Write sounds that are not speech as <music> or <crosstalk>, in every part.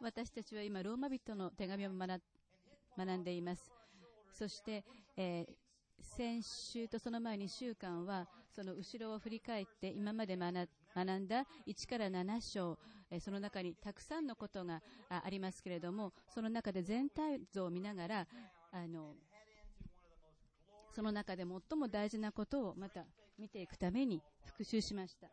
私たちは今、ローマ人の手紙を学んでいます。そして、えー先週とその前2週間は、その後ろを振り返って、今まで学んだ1から7章、その中にたくさんのことがありますけれども、その中で全体像を見ながら、あの、その中で最も大事なことをまた見ていくために復習しました。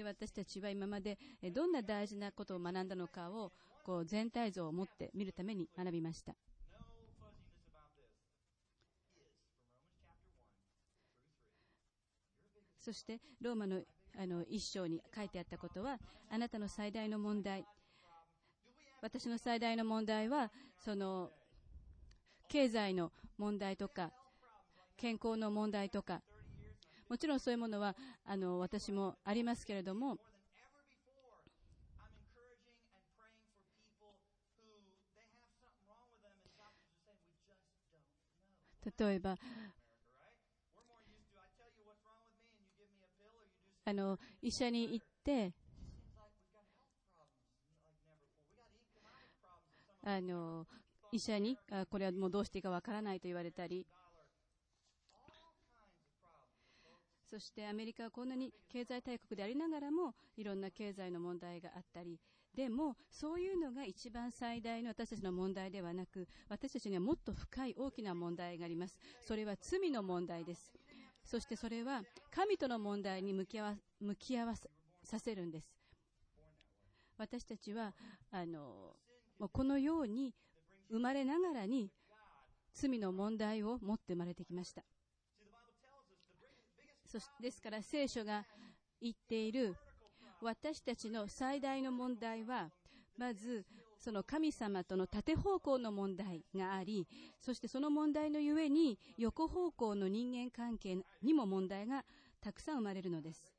で私たちは今までどんな大事なことを学んだのかをこう全体像を持って見るために学びました。そしてローマのあの一章に書いてあったことはあなたの最大の問題私の最大の問題はその経済の問題とか健康の問題とかもちろんそういうものはあの私もありますけれども、例えば、あの医者に行って、あの医者にあこれはもうどうしていいかわからないと言われたりそしてアメリカはこんなに経済大国でありながらもいろんな経済の問題があったりでもそういうのが一番最大の私たちの問題ではなく私たちにはもっと深い大きな問題があります。それは罪の問題です。そしてそれは神との問題に向き合わ向き合わさせるんです。私たちはあのこのように生まれながらに罪の問題を持って生まれてきました。そですから聖書が言っている。私たちの最大の問題は、まず、その神様との縦方向の問題があり、そしてその問題のゆえに、横方向の人間関係にも問題がたくさん生まれるのです。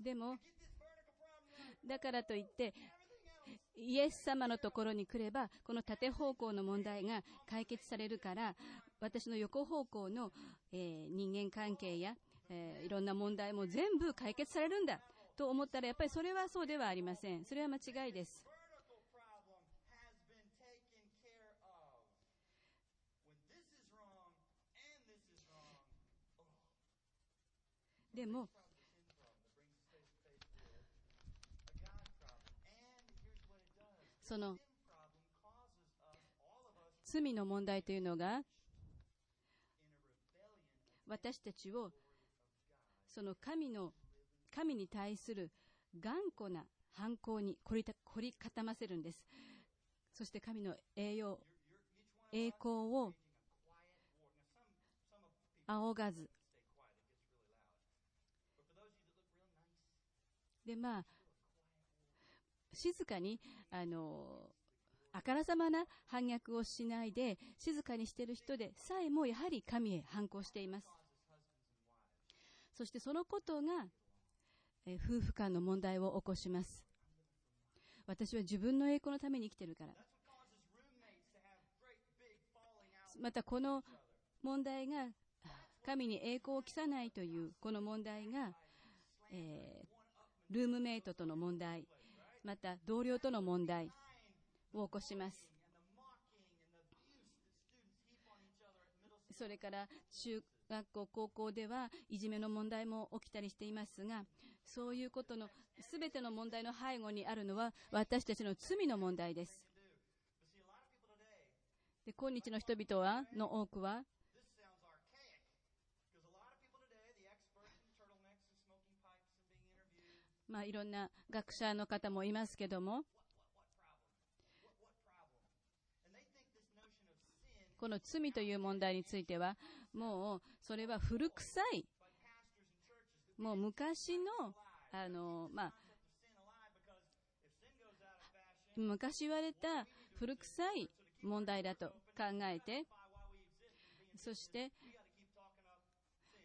でも、だからといって、イエス様のところに来れば、この縦方向の問題が解決されるから、私の横方向の、えー人間関係や、えーいろんな問題も全部解決されるんだと思ったら、やっぱりそれはそうではありません。それは間違いです。vertical problem その罪の問題というのが私たちをその神,の神に対する頑固な犯行に懲り,た凝り固ませるんです。そして神の栄養栄光を仰がず。で静かに、あの、あからさまな反逆をしないで、静かにしている人でさえもやはり神へ反抗しています。そしてそのことが、え夫婦間の問題を起こします。私は自分の栄光のために生きてるから。またこの問題が、神に栄光を期さないというこの問題が、えールームメイトとの問題、また同僚との問題を起こします。それから中学校、高校ではいじめの問題も起きたりしていますが、そういうことの全ての問題の背後にあるのは私たちの罪の問題です。で今日の人々はの多くは、まあ、いろんな学者の方もいますけども、この罪という問題については、もうそれは古臭い、もう昔の、あの、ま、昔言われた古臭い問題だと考えて、そして、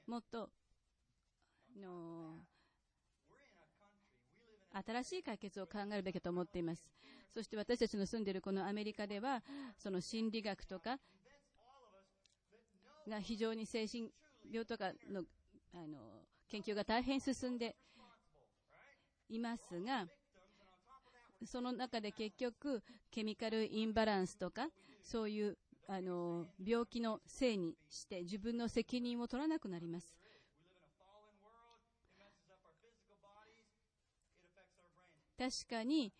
もっと、の、新しい解決を考えるべきと思っています。そして私たちの住んでいるこのアメリカでは、その心理学とかが非常に精神病とかのあの研究が大変進んでいますが、その中で結局、ケミカルインバランスとか、そういうあの病気のせいにして自分の責任を取らなくなります。確かに、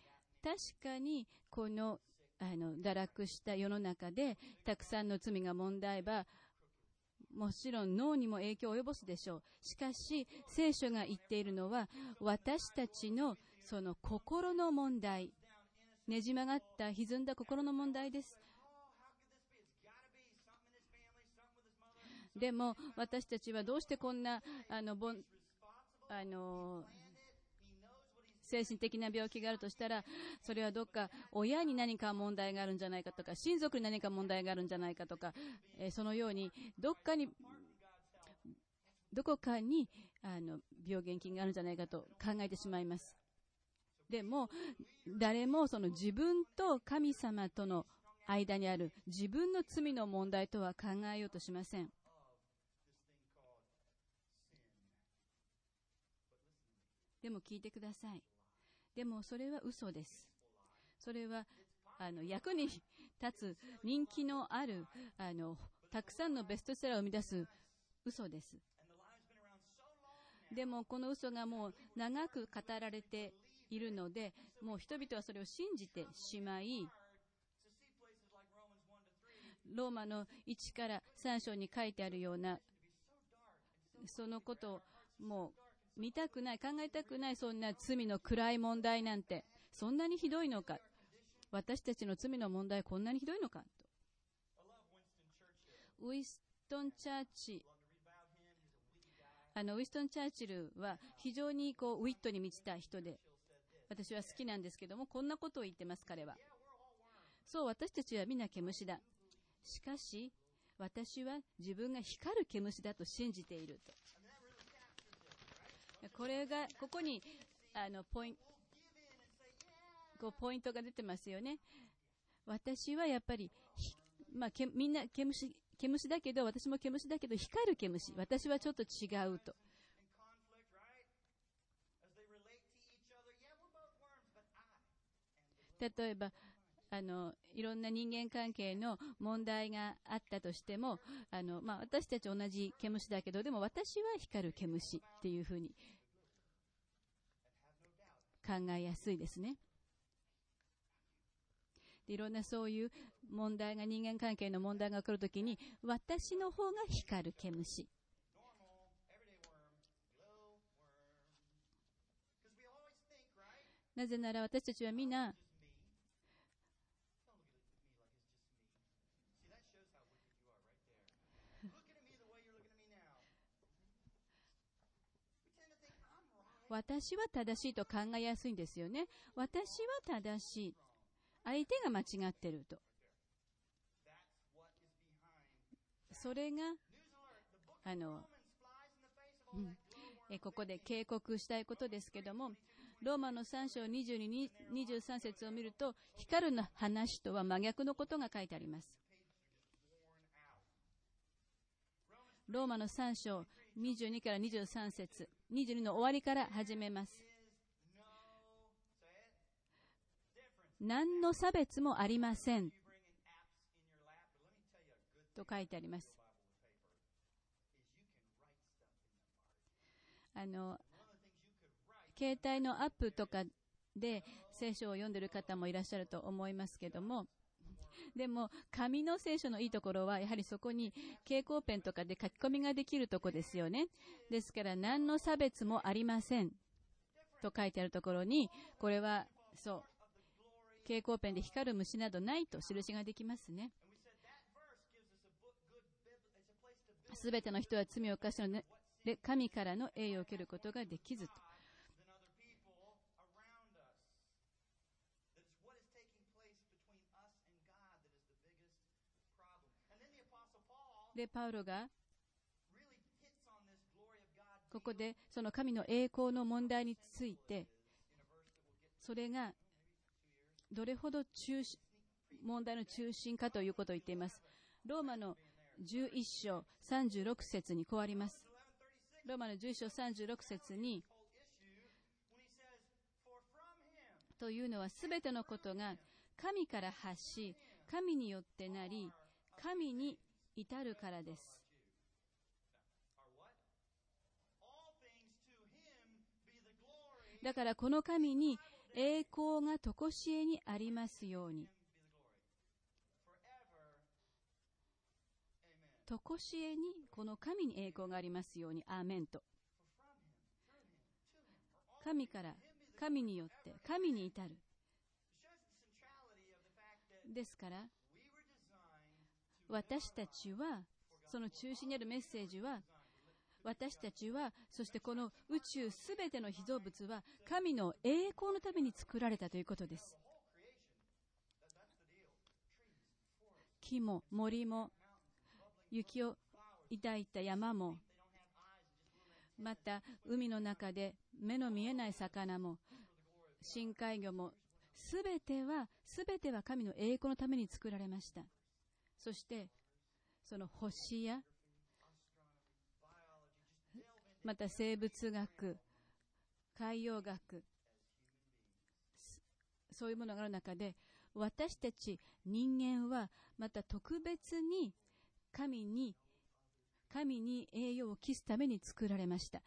確かに、この、あの、堕落した世の中で、たくさんの罪が問題ば、もちろん脳にも影響を及ぼすでしょう。しかし、聖書が言っているのは、私たちのその心の問題、ねじ曲がった歪んだ心の問題です。でも、私たちはどうしてこんな、あの、あの、精神的な病気があるとしたら、それはどっか親に何か問題があるんじゃないかとか、親族に何か問題があるんじゃないかとか、えそのように、どっかに、どこかに、あの、病原菌があるんじゃないかと考えてしまいます。でも、誰もその自分と神様との間にある自分の罪の問題とは考えようとしません。でも聞いてください。でもそれは嘘です。それは、あの、役に立つ人気のある、あの、たくさんのベストセラーを生み出す嘘です。でもこの嘘がもう長く語られているので、もう人々はそれを信じてしまい、ローマの1から3章に書いてあるような、そのことをもう見たくない、考えたくない、そんな罪の暗い問題なんて、そんなにひどいのか。私たちの罪の問題こんなにひどいのか。I love Winston Churchill. ウィストン・チャーチ、あの、ウィストン・チャーチルは非常にこう、ウィットに満ちた人で、私は好きなんですけども、こんなことを言ってます、彼は。そう、私たちは皆毛虫だ。しかし、私は自分が光る毛虫だと信じていると。これが、ここに、あの、ポイント、こうポイントが出てますよね。私はやっぱり、ひまあ、けみんな毛虫、毛虫だけど、私も毛虫だけど、光る毛虫。私はちょっと違うと。例えば、あの、いろんな人間関係の問題があったとしても、あの、まあ、私たち同じ毛虫だけど、でも私は光る毛虫っていうふうに考えやすいですね。でいろんなそういう問題が、人間関係の問題が起こるときに、私の方が光る毛虫。なぜなら私たちは皆、Just me. 私は正しいと考えやすいんですよね。私は正しい。相手が間違ってると。それが、あの、Romans flies in the face of all that glow worm. えここで警告したいことですけども、ローマの3章22、23節を見ると、光るの話とは真逆のことが書いてあります。ローマの3章22から23節22の終わりから始めます。何の差別もありませんと書いてあります。あの携帯のアップとかで聖書を読んでる方もいらっしゃると思いますけども <laughs> でも、紙の聖書のいいところは、やはりそこに蛍光ペンとかで書き込みができるとこですよね。ですから、何の差別もありません。と書いてあるところに、これは、そう、蛍光ペンで光る虫などないと印ができますね。すべての人は罪を犯したの、で神からの栄誉を受けることができずと。で、パウロがここでその神の栄光の問題についてそれがどれほど中心問題の中心かということを言っています。ローマの11章36節にこうあります。ローマの11章36節に、というのはすべてのことが神から発し、神によってなり、神に至るからです。だからこの神に栄光がとこしえにありますように。とこしえにこの神に栄光がありますように。アーメンと。神から、神によって、神に至る。ですから、私たちは、その中心にあるメッセージは、私たちは、そしてこの宇宙すべての被造物は、神の栄光のために作られたということです。木も森も雪を抱いた山もまた海の中で目の見えない魚も深海魚もすべてはすべては神の栄光のために作られましたそしてその星やまた生物学海洋学そういうものがある中で私たち人間はまた特別に神に神に栄養を期すために作られました。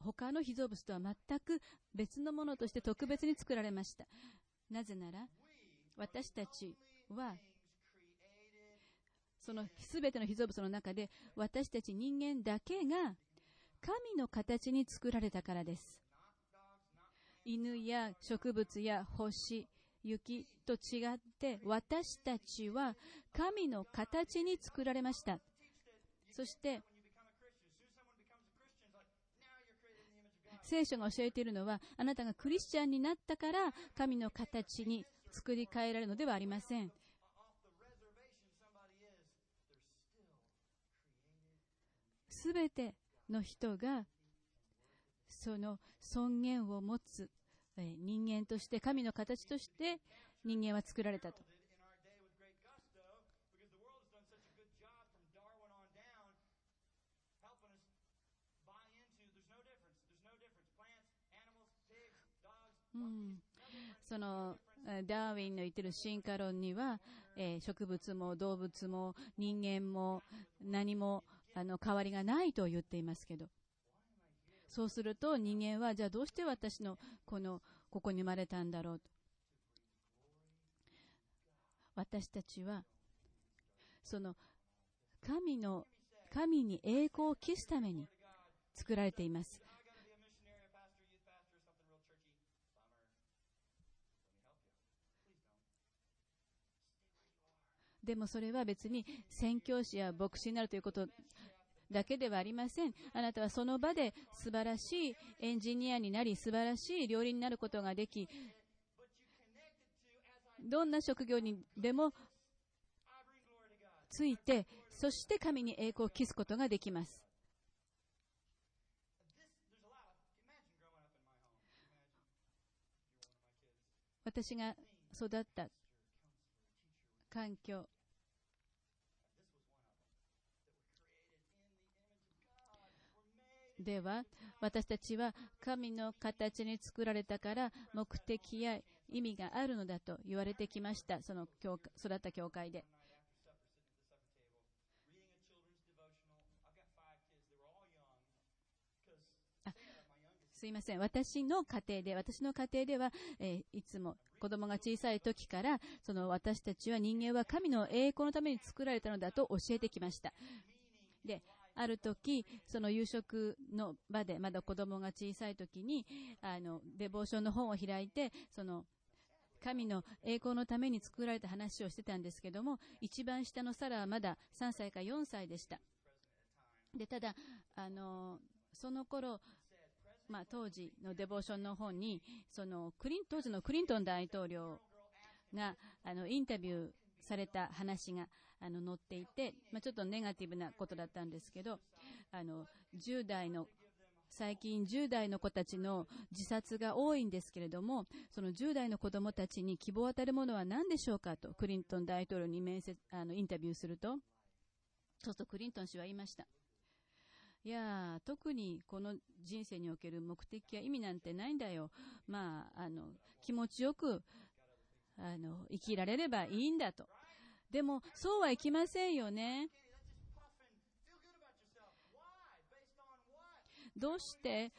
他の被造物とは全く別のものとして特別に作られました。なぜなら私たちはその全ての被造物の中で私たち人間だけが神の形に作られたからです。犬や植物や星、雪と違って私たちは神の形に作られました。そして、聖書が教えているのはあなたがクリスチャンになったから神の形に作り変えられるのではありません。すべての人がその尊厳を持つ人間として神の形として人間は作られたと。そのダーウィンの言ってる進化論には、え、植物も動物も人間も何もあの変わりがないと言っていますけどそうすると人間はじゃあどうして私のこのここに生まれたんだろうと私たちはその神の神に栄光を期すために作られています。でもそれは別に宣教師や牧師になるということだけではありません。あなたはその場で素晴らしいエンジニアになり、素晴らしい料理になることができ、どんな職業にでもついて、そして神に栄光を期すことができます。私が育った環境、では、私たちは神の形に作られたから目的や意味があるのだと言われてきました。その教育った教会で。すいません。私の家庭で、私の家庭では、えー、いつも子供が小さい時から、その私たちは人間は神の栄光のために作られたのだと教えてきました。で、ある時その夕食の場でまだ子供が小さい時にあのデボーションの本を開いてその神の栄光のために作られた話をしてたんですけども一番下のサラはまだ3歳か4歳でした。でただあのその頃まあ、当時のデボーションの本にそのクリン当時のクリントン大統領があのインタビューされた話があの載っていて、まあ、ちょっとネガティブなことだったんですけどあの10代の最近10代の子たちの自殺が多いんですけれども、その10代の子供たちに希望を与えるものは何でしょうかと、クリントン大統領に面接、あの、インタビューすると、そうするとクリントン氏は言いました。いや特にこの人生における目的や意味なんてないんだよ。まあ、あの、気持ちよく、あの、生きられればいいんだと。でも、そうはいきませんよね。どうして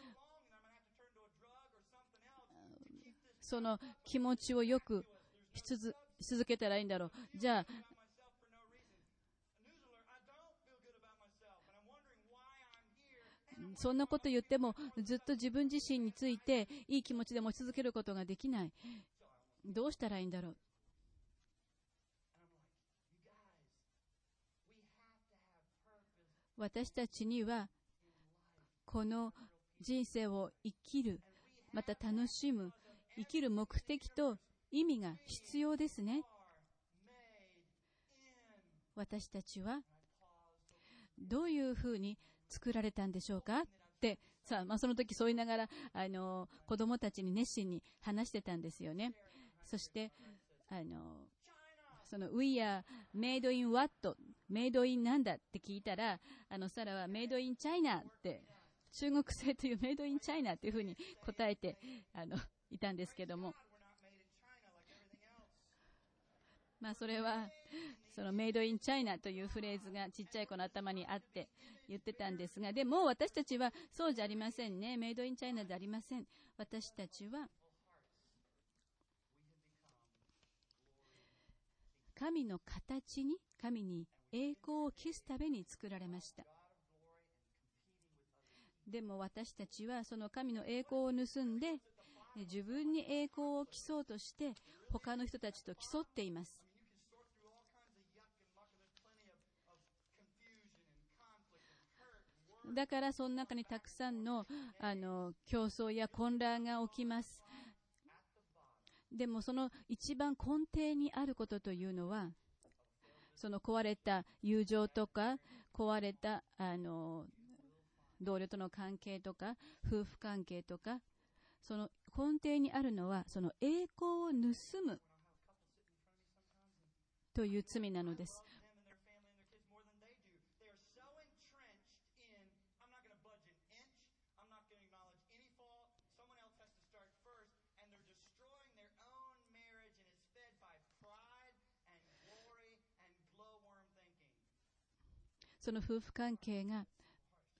その気持ちをよくし続けたらいいんだろう。じゃあ、そんなこと言ってもずっと自分自身についていい気持ちで持ち続けることができない。どうしたらいいんだろう。私たちにはこの人生を生きる、また楽しむ、生きる目的と意味が必要ですね。私たちはどういうふうに作られたんでしょうか？って、さあ、まあ、その時そう言いながら、あの、子供たちに熱心に話してたんですよね。そして、あの、その、We are made in what? メイドインなんだって聞いたら、あの、サラはメイドインチャイナって中国製というメイドインチャイナというふうに答えて、あの、いたんですけども。まあそれは、そのメイドインチャイナというフレーズがちっちゃい子の頭にあって言ってたんですが、でも私たちはそうじゃありませんね。メイドインチャイナでありません。私たちは、神の形に、神に栄光を期すために作られました。でも私たちはその神の栄光を盗んで、自分に栄光を競うとして、他の人たちと競っています。だからその中にたくさんのあの競争や混乱が起きます。でもその一番根底にあることというのは、その壊れた友情とか、壊れたあの同僚との関係とか、夫婦関係とか、その根底にあるのは、その栄光を盗むという罪なのです。その夫婦関係が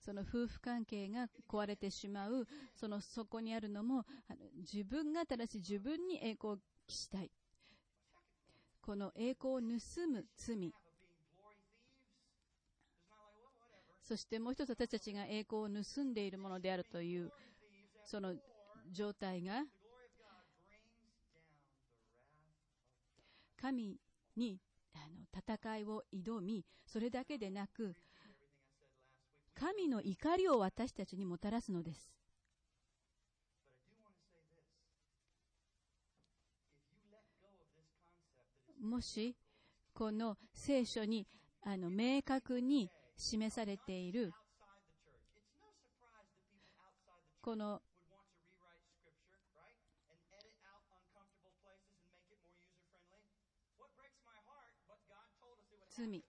その夫婦関係が壊れてしまう、その底にあるのも、あの自分が正しい自分に栄光を期したい。この栄光を盗む罪。そしてもう一つ私たちが栄光を盗んでいるものであるという、その状態が、神にあの戦いを挑み、それだけでなく、神の怒りを私たちにもたらすのです。もし、この聖書にあの明確に示されている、この罪、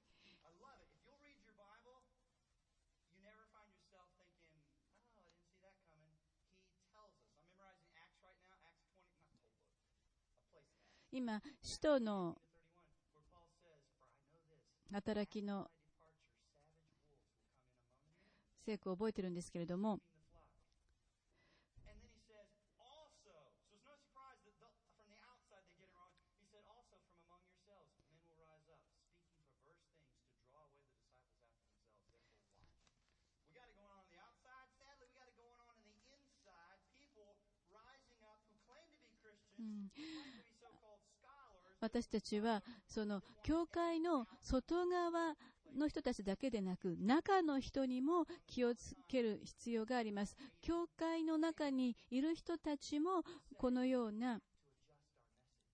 今、使徒の働きの聖句を覚えてるんですけれども、私たちは、その、教会の外側の人たちだけでなく、中の人にも気をつける必要があります。教会の中にいる人たちも、このような、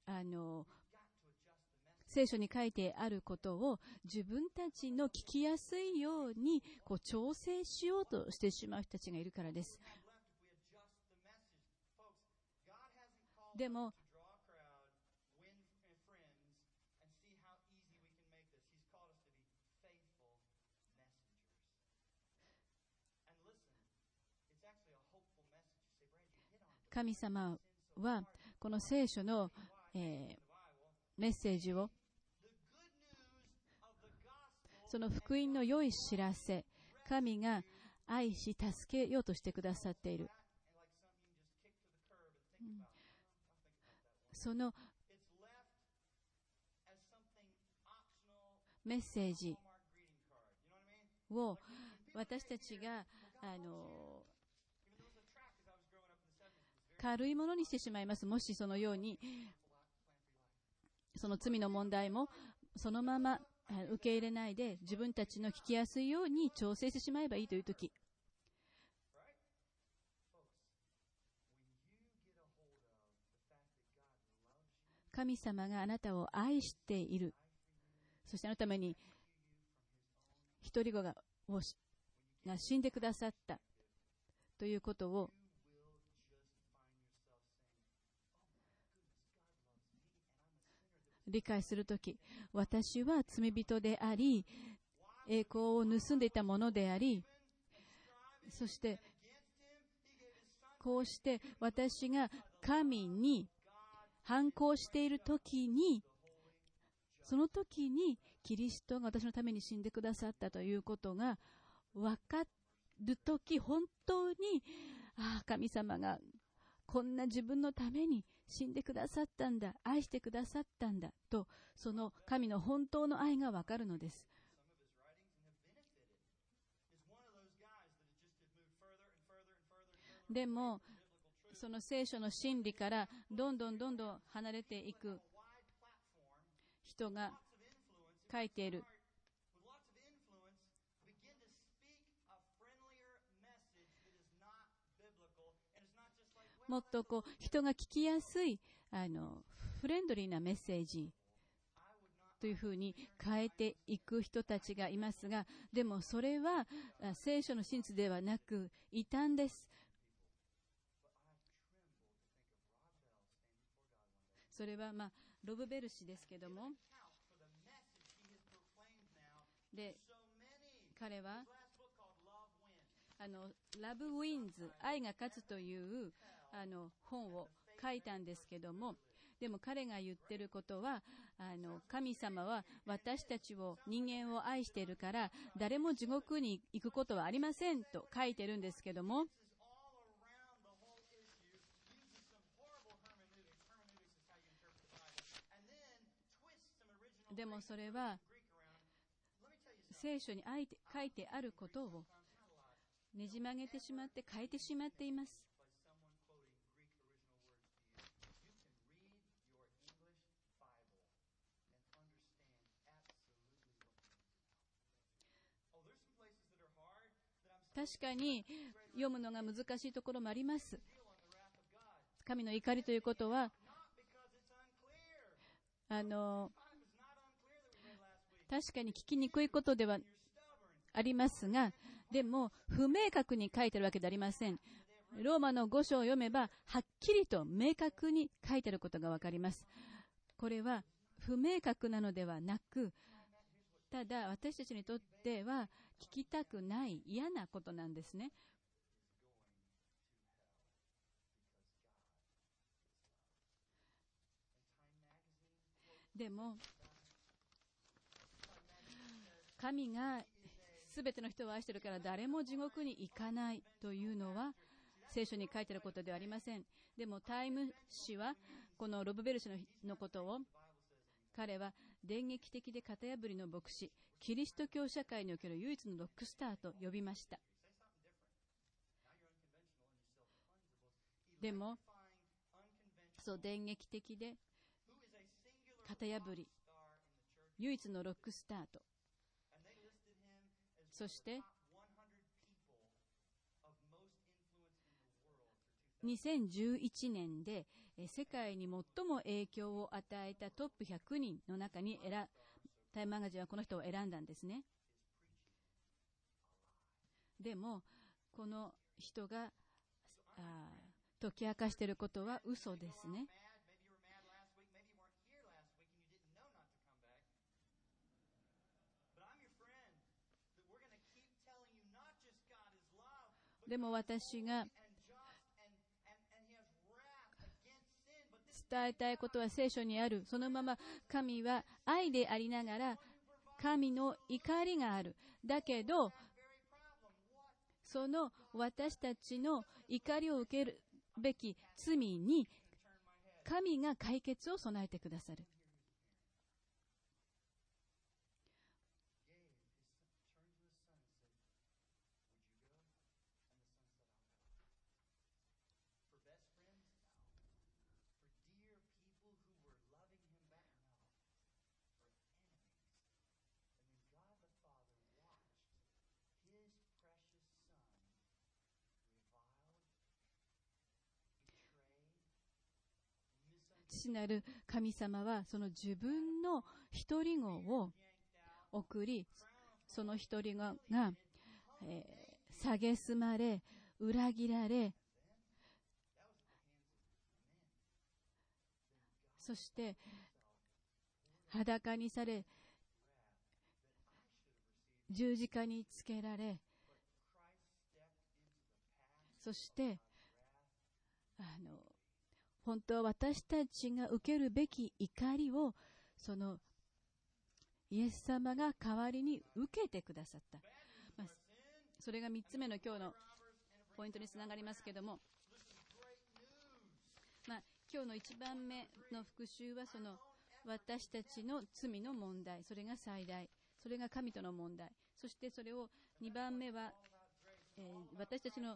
あの、聖書に書いてあることを自分たちの聞きやすいようにこう調整しようとしてしまう人たちがいるからです。have left 神様はこの聖書の、え、メッセージをその福音の良い知らせ神が愛し助けようとしてくださっている、そのメッセージを私たちがあの軽いものにしてしまいます。もしそのようにその罪の問題もそのまま受け入れないで自分たちの聞きやすいように調整してしまえばいいという時。神様があなたを愛している。そしてあのために一人子がが死んでくださった。ということを理解するとき、私は罪人であり、栄光を盗んでいたものであり、そして、こうして私が神に反抗しているときに、その時にキリストが私のために死んでくださったということが分かるとき、本当に、ああ、神様がこんな自分のために死んでくださったんだ、愛してくださったんだ、と、その神の本当の愛がわかるのです。でも、その聖書の真理からどんどんどんどん離れていく人が書いているもっとこう人が聞きやすいあのフレンドリーなメッセージというふうに変えていく人たちがいますが、でもそれは聖書の真実ではなく異端です。それは、まあ、ロブベル氏ですけども、で彼はあのラブ・ウィンズ愛が勝つというあの本を書いたんですけどもでも彼が言ってることはあの神様は私たちを人間を愛してるから誰も地獄に行くことはありませんと書いてるんですけどもでもそれは聖書に書いてあることをねじ曲げてしまって変えてしまっています。確かに読むのが難しいところもあります神の怒りということはあの確かに聞きにくいことではありますが、でも不明確に書いてるわけではありません。ローマの5章を読めば、はっきりと明確に書いてあることがわかります。これは不明確なのではなく、ただ私たちにとっては聞きたくない嫌なことなんですね。でも、神が全ての人を愛しているから誰も地獄に行かないというのは聖書に書いてあることではありません。でもタイム誌はこのロブベル氏ののことを彼は電撃的で型破りの牧師、キリスト教社会における唯一のロックスターと呼びました。でも、そう、電撃的で、型破り、唯一のロックスターと。そして、2011年で世界に最も影響を与えたトップ100人の中に選ばマガジンはこの人を選んだんですね。でも、この人が解き明かしていることは嘘ですね。でも私が伝えたいことは聖書にある。そのまま神は愛でありながら神の怒りがある。だけど、その私たちの怒りを受けるべき罪に神が解決を備えてくださる。神様は、その自分の一人子を送り、その一人子が、えー、まれ、裏切られ、そして、裸にされ、十字架につけられ、そして、あの、本当は私たちが受けるべき怒りを、その、イエス様が代わりに受けてくださった。まあ、それが三つ目の今日のポイントにつながりますけども、まあ、今日の一番目の復習はその私たちの罪の問題、それが最大、それが神との問題、そしてそれを2番目は、えー私たちの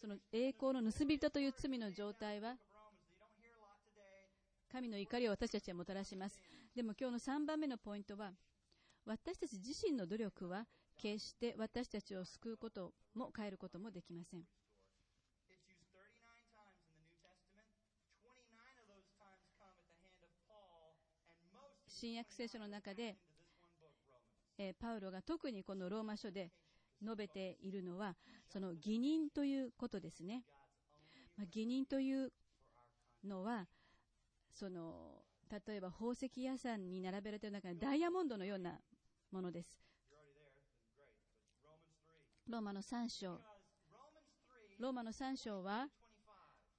その栄光の盗人という罪の状態は神の怒りを私たちはもたらします。でも今日の3番目のポイントは、私たち自身の努力は決して私たちを救うことも変えることもできません。新約聖書の中で、えパウロが特にこのローマ書で述べているのは、その義人ということですね。まあ、義人というのは、その、例えば宝石屋さんに並べられている中にダイヤモンドのようなものです。ローマの3章。ローマの3章は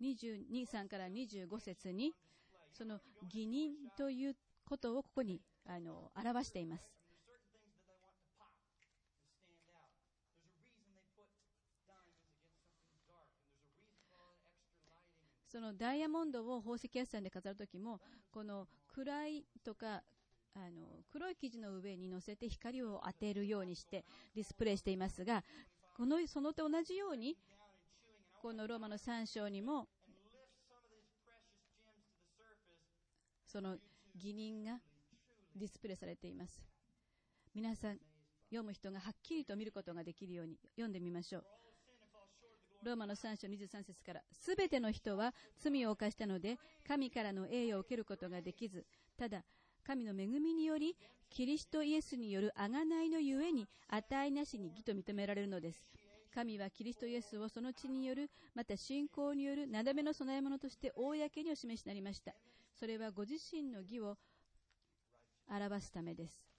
22、3から25節に、その義人ということをここにあの表しています。そのダイヤモンドを宝石屋さんで飾るときも、この暗いとか、あの黒い生地の上に乗せて光を当てるようにしてディスプレイしていますが、このそのと同じように、このローマの3章にも、その義人がディスプレイされています。皆さん、読む人がはっきりと見ることができるように読んでみましょう。ローマの3章23節から、すべての人は罪を犯したので、神からの栄誉を受けることができず、ただ、神の恵みにより、キリストイエスによる贖いのゆえに、値なしに義と認められるのです。神はキリストイエスをその血による、また信仰によるなだめの供え物として公にお示しになりました。それはご自身の義を表すためです。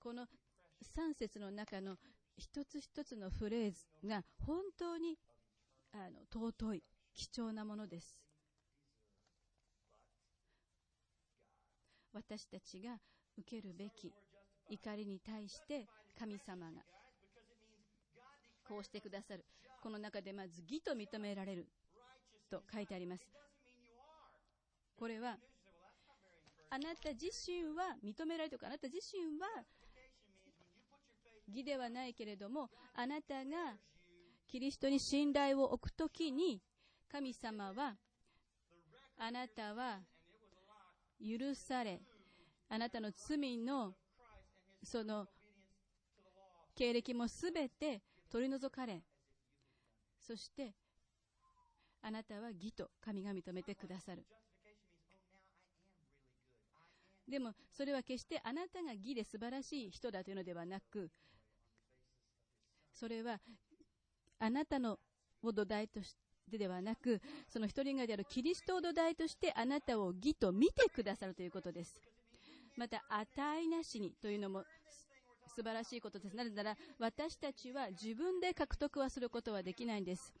この3節の中の一つ一つのフレーズが本当にあの尊い、貴重なものです。私たちが受けるべき怒りに対して神様がこうしてくださる。この中でまず義と認められると書いてあります。これはあなた自身は認められるとかあなた自身は義ではないけれどもあなたがキリストに信頼を置くときに神様はあなたは許されあなたの罪のその経歴もすべて取り除かれそして、あなたは義と神が認めてくださる。でも、それは決してあなたが義で素晴らしい人だというのではなく、それはあなたのを土台としてではなく、その一人がであるキリストを土台としてあなたを義と見てくださるということです。また、値なしにというのも素晴らしいことです。なぜなら、私たちは自分で獲得はすることはできないんです。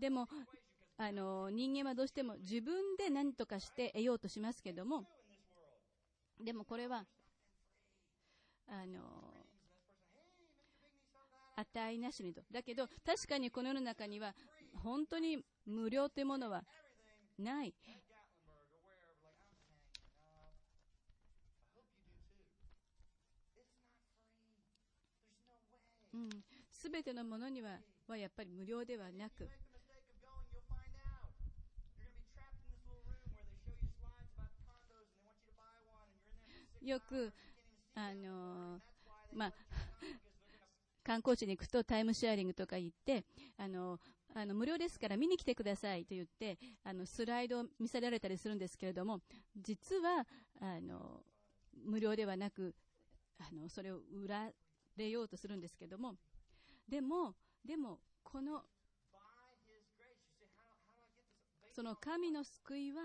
でも、あの、人間はどうしても自分で何とかして得ようとしますけども、でもこれは、あの、値なしにと。だけど、確かにこの世の中には、本当に無料というものはない。す、べ、てのものには,はやっぱり無料ではなく、よく、あの、まあ、観光地に行くとタイムシェアリングとか言って、あの、あの無料ですから見に来てくださいと言って、あの、スライドを見せられたりするんですけれども、実は、あの、無料ではなく、あの、それを売られようとするんですけども、でも、でも、この、その神の救いは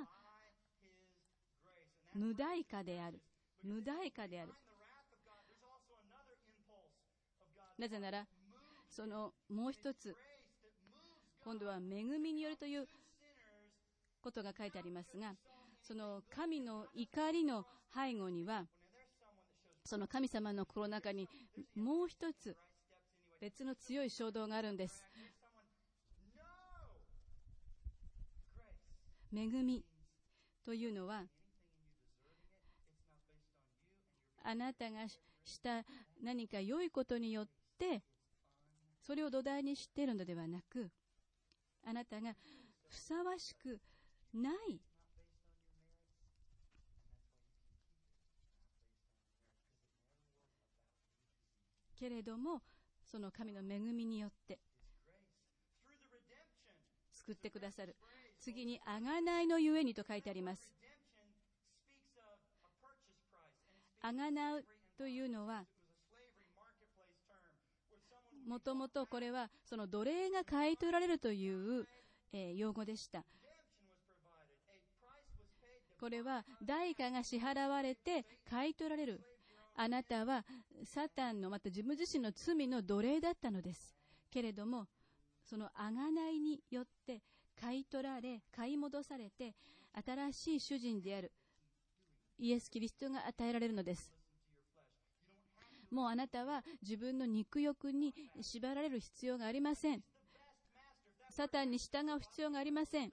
無代価である。無代価である。なぜなら、そのもう一つ、今度は恵みによるということが書いてありますが、その神の怒りの背後には、その神様の心の中にもう一つ別の強い衝動があるんです。恵みというのは、あなたがした何か良いことによって、それを土台にしているのではなく、あなたがふさわしくないけれども、その神の恵みによって.救ってくださる。次に、あがないのゆえにと書いてあります。あがなうというのは、もともとこれは、その奴隷が買い取られるという、えー用語でした。これは、代価が支払われて買い取られる。あなたは、サタンの、また自分自身の罪の奴隷だったのです。けれども、そのあがないによって買い取られ、買い戻されて、新しい主人であるイエス・キリストが与えられるのです。もうあなたは自分の肉欲に縛られる必要がありません。サタンに従う必要がありません。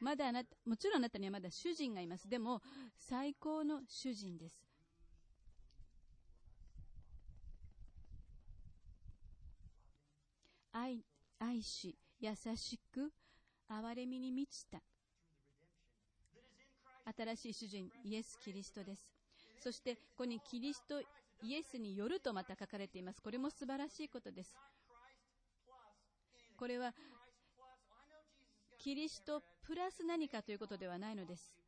まだあなた、もちろんあなたにはまだ主人がいます。でも、最高の主人です。愛、愛し、優しく、憐れみに満ちた。新しい主人、イエス・キリストです。そして、ここにキリスト、イエスによるとまた書かれています。これも素晴らしいことです。これは、キリストプラス何かということではないのです。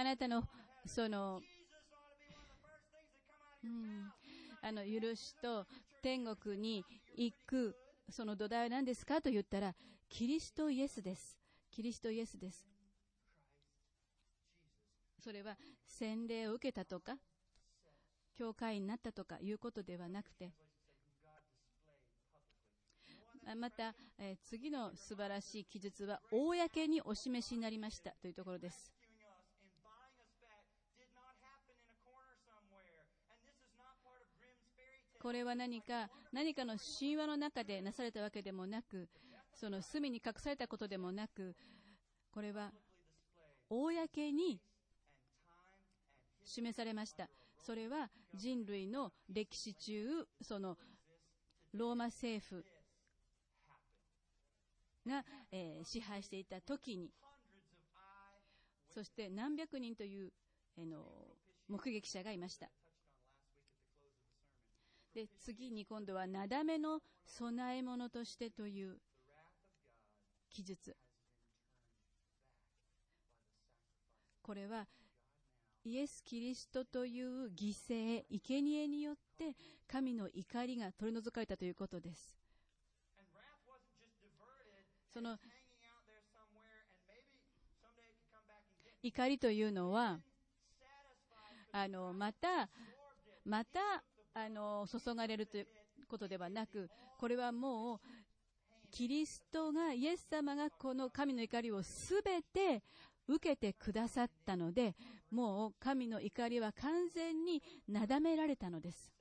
あなたの、その、うんあの、許しと天国に行く、その土台は何ですかと言ったら、キリストイエスです。キリストイエスです。それは、洗礼を受けたとか、教会員になったとかいうことではなくて、また、え次の素晴らしい記述は、公にお示しになりましたというところです。これは何か、何かの神話の中でなされたわけでもなく、その隅に隠されたことでもなく、これは公に示されました。それは人類の歴史中、そのローマ政府が、えー支配していた時に、そして何百人という、あの目撃者がいました。で、次に今度は、なだめの備え物としてという記述。これは、イエス・キリストという犠牲、生贄によって神の怒りが取り除かれたということです。その怒りというのは、あの、また、また、あの、注がれるということではなく、これはもう、キリストが、イエス様がこの神の怒りをすべて受けてくださったので、もう神の怒りは完全になだめられたのです。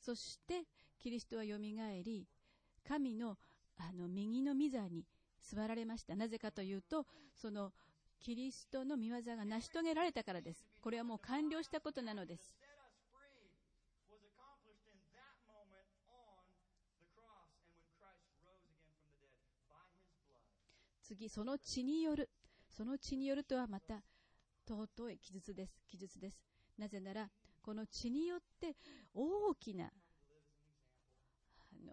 そして、キリストはよみがえり、神のあの右の御座に座られました。なぜかというと、そのキリストの御業が成し遂げられたからです。これはもう完了したことなのです。次、その血による。その血によるとはまた尊い記述です。記述です。なぜなら、この血によって大きな、あの、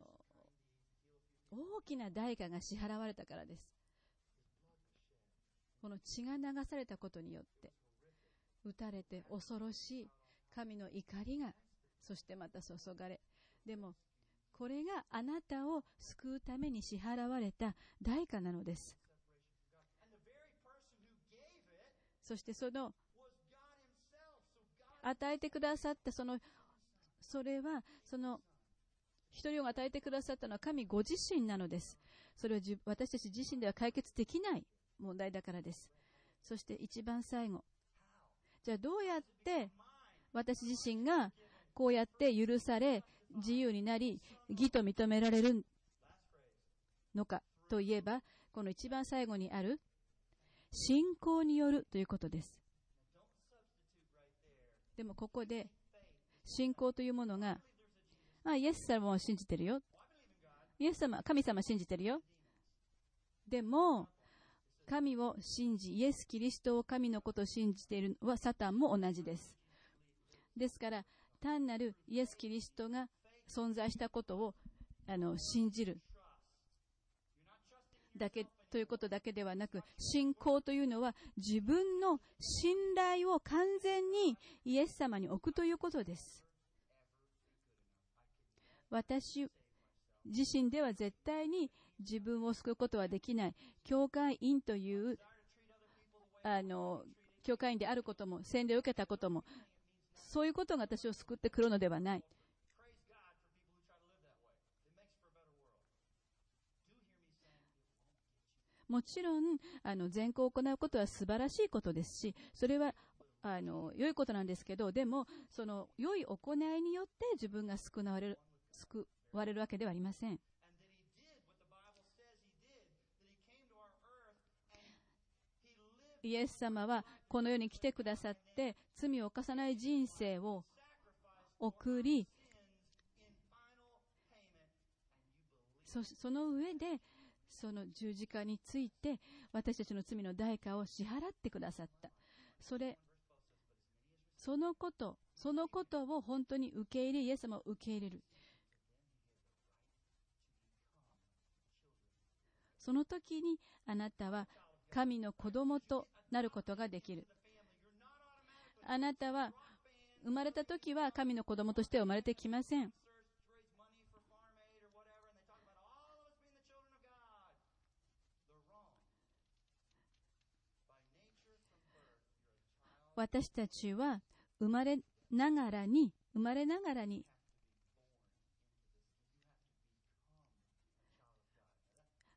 大きな代価が支払われたからです。この血が流されたことによって、打たれて恐ろしい神の怒りが、そしてまた注がれ、でも、これがあなたを救うために支払われた代価なのです。そしてその与えてくださったその、それは、その、一人を与えてくださったのは神ご自身なのです。それは私たち自身では解決できない問題だからです。そして一番最後。じゃあどうやって私自身がこうやって許され、自由になり、義と認められるのかといえば、この一番最後にある、信仰によるということです。でもここで、信仰というものが、あ、イエス様を信じてるよ。イエス様、神様信じてるよ。でも、神を信じ、イエス・キリストを神のことを信じているのはサタンも同じです。ですから、単なるイエス・キリストが存在したことをあの信じるだけということだけではなく、信仰というのは自分の信頼を完全にイエス様に置くということです。私自身では絶対に自分を救うことはできない。教会員という、あの、教会員であることも、洗礼を受けたことも、そういうことが私を救ってくるのではない。もちろん、あの、善行を行うことは素晴らしいことですし、それは、あの、良いことなんですけど、でも、その、良い行いによって自分が救われる、救われるわけではありません。イエス様は、この世に来てくださって、罪を犯さない人生を送り、そその上で、その十字架について、私たちの罪の代価を支払ってくださった。それ、そのこと、そのことを本当に受け入れ、イエス様を受け入れる。その時にあなたは神の子供となることができる。あなたは生まれた時は神の子供として生まれてきません。私たちは生まれながらに、生まれながらに、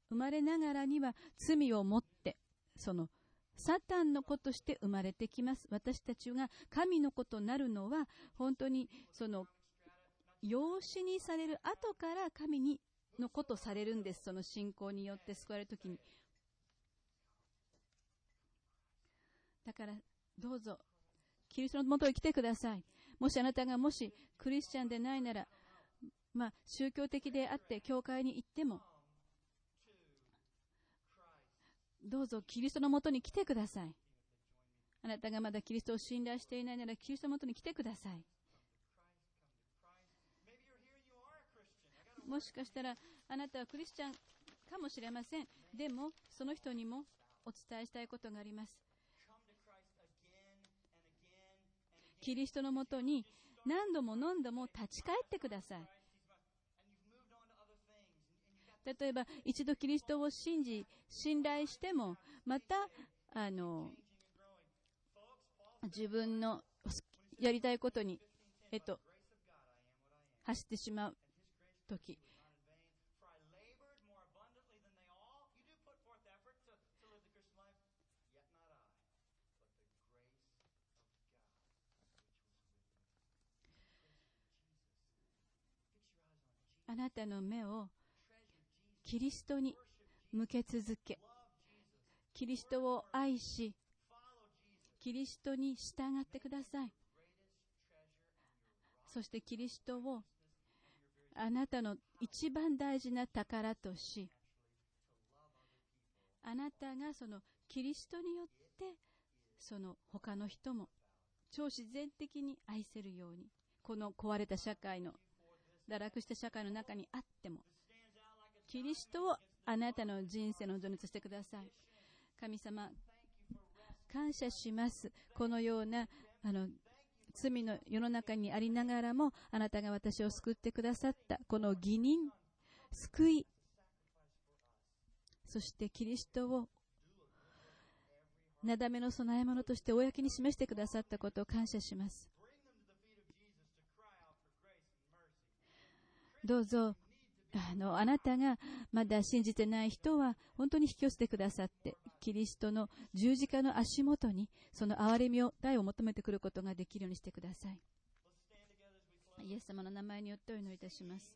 生まれながらには罪を持ってその、サタンの子として生まれてきます。私たちが神の子となるのは、本当にその、養子にされる後から神にの子とされるんです。その信仰によって救われるときに。だから、どうぞ、キリストのもとへ来てください。もしあなたがもしクリスチャンでないなら、まあ、宗教的であって教会に行っても、どうぞキリストのもとに来てください。あなたがまだキリストを信頼していないなら、キリストのもとに来てください。もしかしたら、あなたはクリスチャンかもしれません。でも、その人にもお伝えしたいことがあります。キリストのもとに何度も何度も立ち返ってください。例えば、一度キリストを信じ、信頼しても、また、あの、自分のやりたいことに、えっと、走ってしまう時。あなたの目をキリストに向け続け、キリストを愛し、キリストに従ってください。そしてキリストをあなたの一番大事な宝とし、あなたがそのキリストによってその他の人も超自然的に愛せるように、この壊れた社会の堕落した社会の中にあっても、キリストをあなたの人生の情熱してください。神様、感謝します。このような、あの、罪の世の中にありながらも、あなたが私を救ってくださった、この義人、救い、そしてキリストを、なだめの供え物として公に示してくださったことを感謝します。どうぞ、あの、あなたがまだ信じてない人は本当に引き寄せてくださって、キリストの十字架の足元にその憐れみを、愛を求めてくることができるようにしてください。イエス様の名前によってお祈りいたします。